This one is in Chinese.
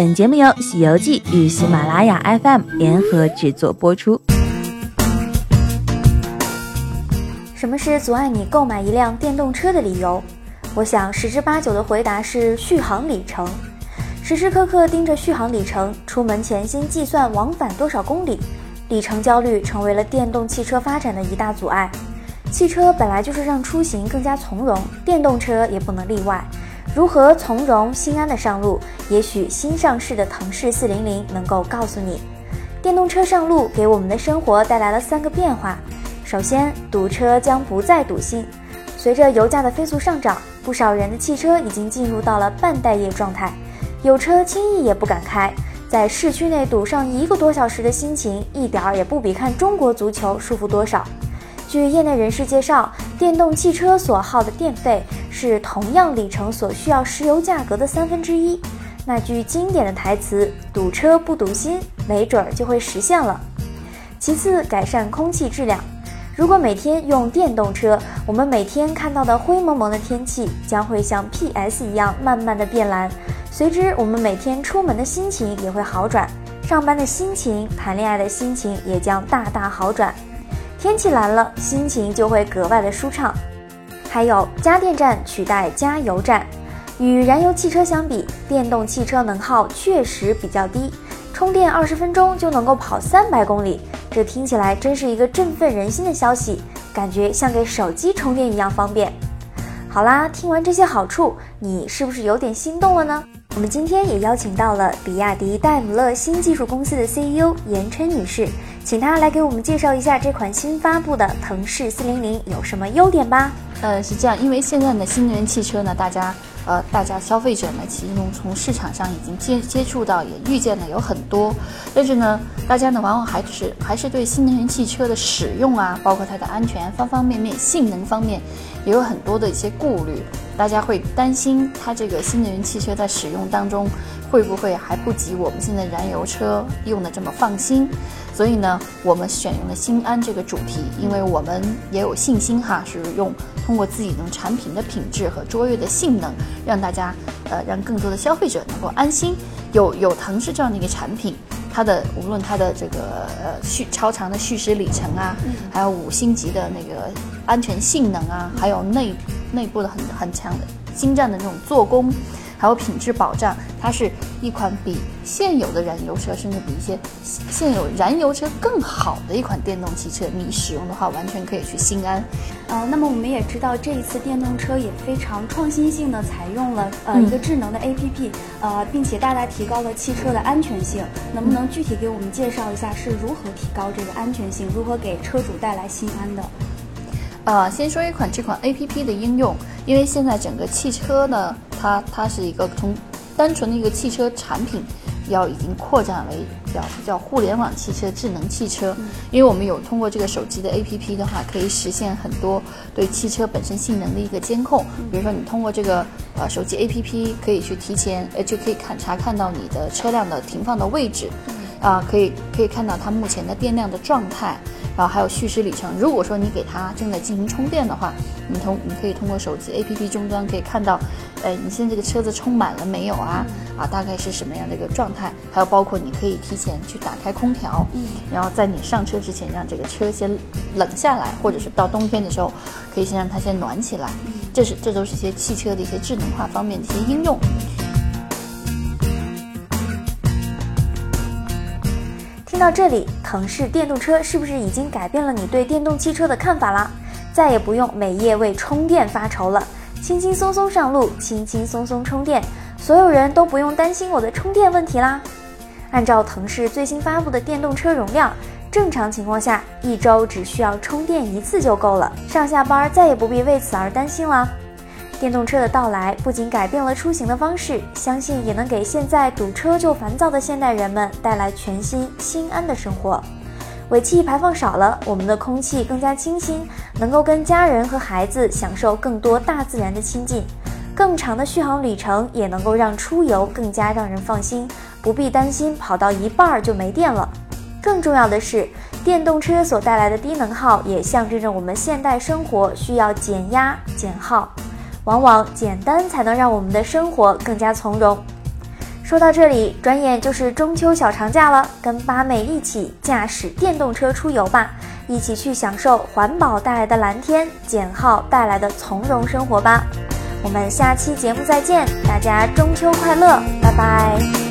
本节目由《西游记》与喜马拉雅 FM 联合制作播出。什么是阻碍你购买一辆电动车的理由？我想十之八九的回答是续航里程。时时刻刻盯着续航里程，出门前先计算往返多少公里，里程焦虑成为了电动汽车发展的一大阻碍。汽车本来就是让出行更加从容，电动车也不能例外。如何从容心安的上路？也许新上市的腾势四零零能够告诉你。电动车上路，给我们的生活带来了三个变化。首先，堵车将不再堵心。随着油价的飞速上涨，不少人的汽车已经进入到了半待业状态，有车轻易也不敢开。在市区内堵上一个多小时的心情，一点儿也不比看中国足球舒服多少。据业内人士介绍，电动汽车所耗的电费是同样里程所需要石油价格的三分之一。那句经典的台词“堵车不堵心”，没准儿就会实现了。其次，改善空气质量。如果每天用电动车，我们每天看到的灰蒙蒙的天气将会像 PS 一样慢慢的变蓝，随之我们每天出门的心情也会好转，上班的心情、谈恋爱的心情也将大大好转。天气蓝了，心情就会格外的舒畅。还有加电站取代加油站，与燃油汽车相比，电动汽车能耗确实比较低，充电二十分钟就能够跑三百公里，这听起来真是一个振奋人心的消息，感觉像给手机充电一样方便。好啦，听完这些好处，你是不是有点心动了呢？我们今天也邀请到了比亚迪戴姆勒新技术公司的 CEO 严琛女士。请她来给我们介绍一下这款新发布的腾势四零零有什么优点吧。呃，是这样，因为现在呢，新能源汽车呢，大家呃，大家消费者呢，其实从市场上已经接接触到，也预见的有很多，但是呢，大家呢，往往还是还是对新能源汽车的使用啊，包括它的安全方方面面、性能方面，也有很多的一些顾虑。大家会担心它这个新能源汽车在使用当中会不会还不及我们现在燃油车用的这么放心？所以呢，我们选用了心安这个主题，因为我们也有信心哈，是用通过自己的产品的品质和卓越的性能，让大家呃让更多的消费者能够安心。有有腾势这样的一个产品，它的无论它的这个呃续超长的续时里程啊，还有五星级的那个安全性能啊，还有内内部的很很强的精湛的那种做工。还有品质保障，它是一款比现有的燃油车，甚至比一些现有燃油车更好的一款电动汽车。你使用的话，完全可以去心安。呃，那么我们也知道，这一次电动车也非常创新性的采用了呃一个智能的 APP，呃，并且大大提高了汽车的安全性。能不能具体给我们介绍一下是如何提高这个安全性，如何给车主带来心安的？呃，先说一款这款 APP 的应用，因为现在整个汽车呢。它它是一个从单纯的一个汽车产品，要已经扩展为叫叫互联网汽车、智能汽车。因为我们有通过这个手机的 APP 的话，可以实现很多对汽车本身性能的一个监控。比如说，你通过这个呃手机 APP，可以去提前呃就可以看查看到你的车辆的停放的位置，啊，可以可以看到它目前的电量的状态。然后还有续时里程。如果说你给它正在进行充电的话，你通你可以通过手机 APP 终端可以看到，哎，你现在这个车子充满了没有啊？啊，大概是什么样的一个状态？还有包括你可以提前去打开空调，嗯，然后在你上车之前让这个车先冷下来，或者是到冬天的时候可以先让它先暖起来。这是这都是一些汽车的一些智能化方面的一些应用。到这里，腾势电动车是不是已经改变了你对电动汽车的看法啦？再也不用每夜为充电发愁了，轻轻松松上路，轻轻松松充电，所有人都不用担心我的充电问题啦。按照腾势最新发布的电动车容量，正常情况下一周只需要充电一次就够了，上下班再也不必为此而担心了。电动车的到来不仅改变了出行的方式，相信也能给现在堵车就烦躁的现代人们带来全新心安的生活。尾气排放少了，我们的空气更加清新，能够跟家人和孩子享受更多大自然的亲近。更长的续航里程也能够让出游更加让人放心，不必担心跑到一半就没电了。更重要的是，电动车所带来的低能耗也象征着我们现代生活需要减压减耗。往往简单才能让我们的生活更加从容。说到这里，转眼就是中秋小长假了，跟八妹一起驾驶电动车出游吧，一起去享受环保带来的蓝天，减耗带来的从容生活吧。我们下期节目再见，大家中秋快乐，拜拜。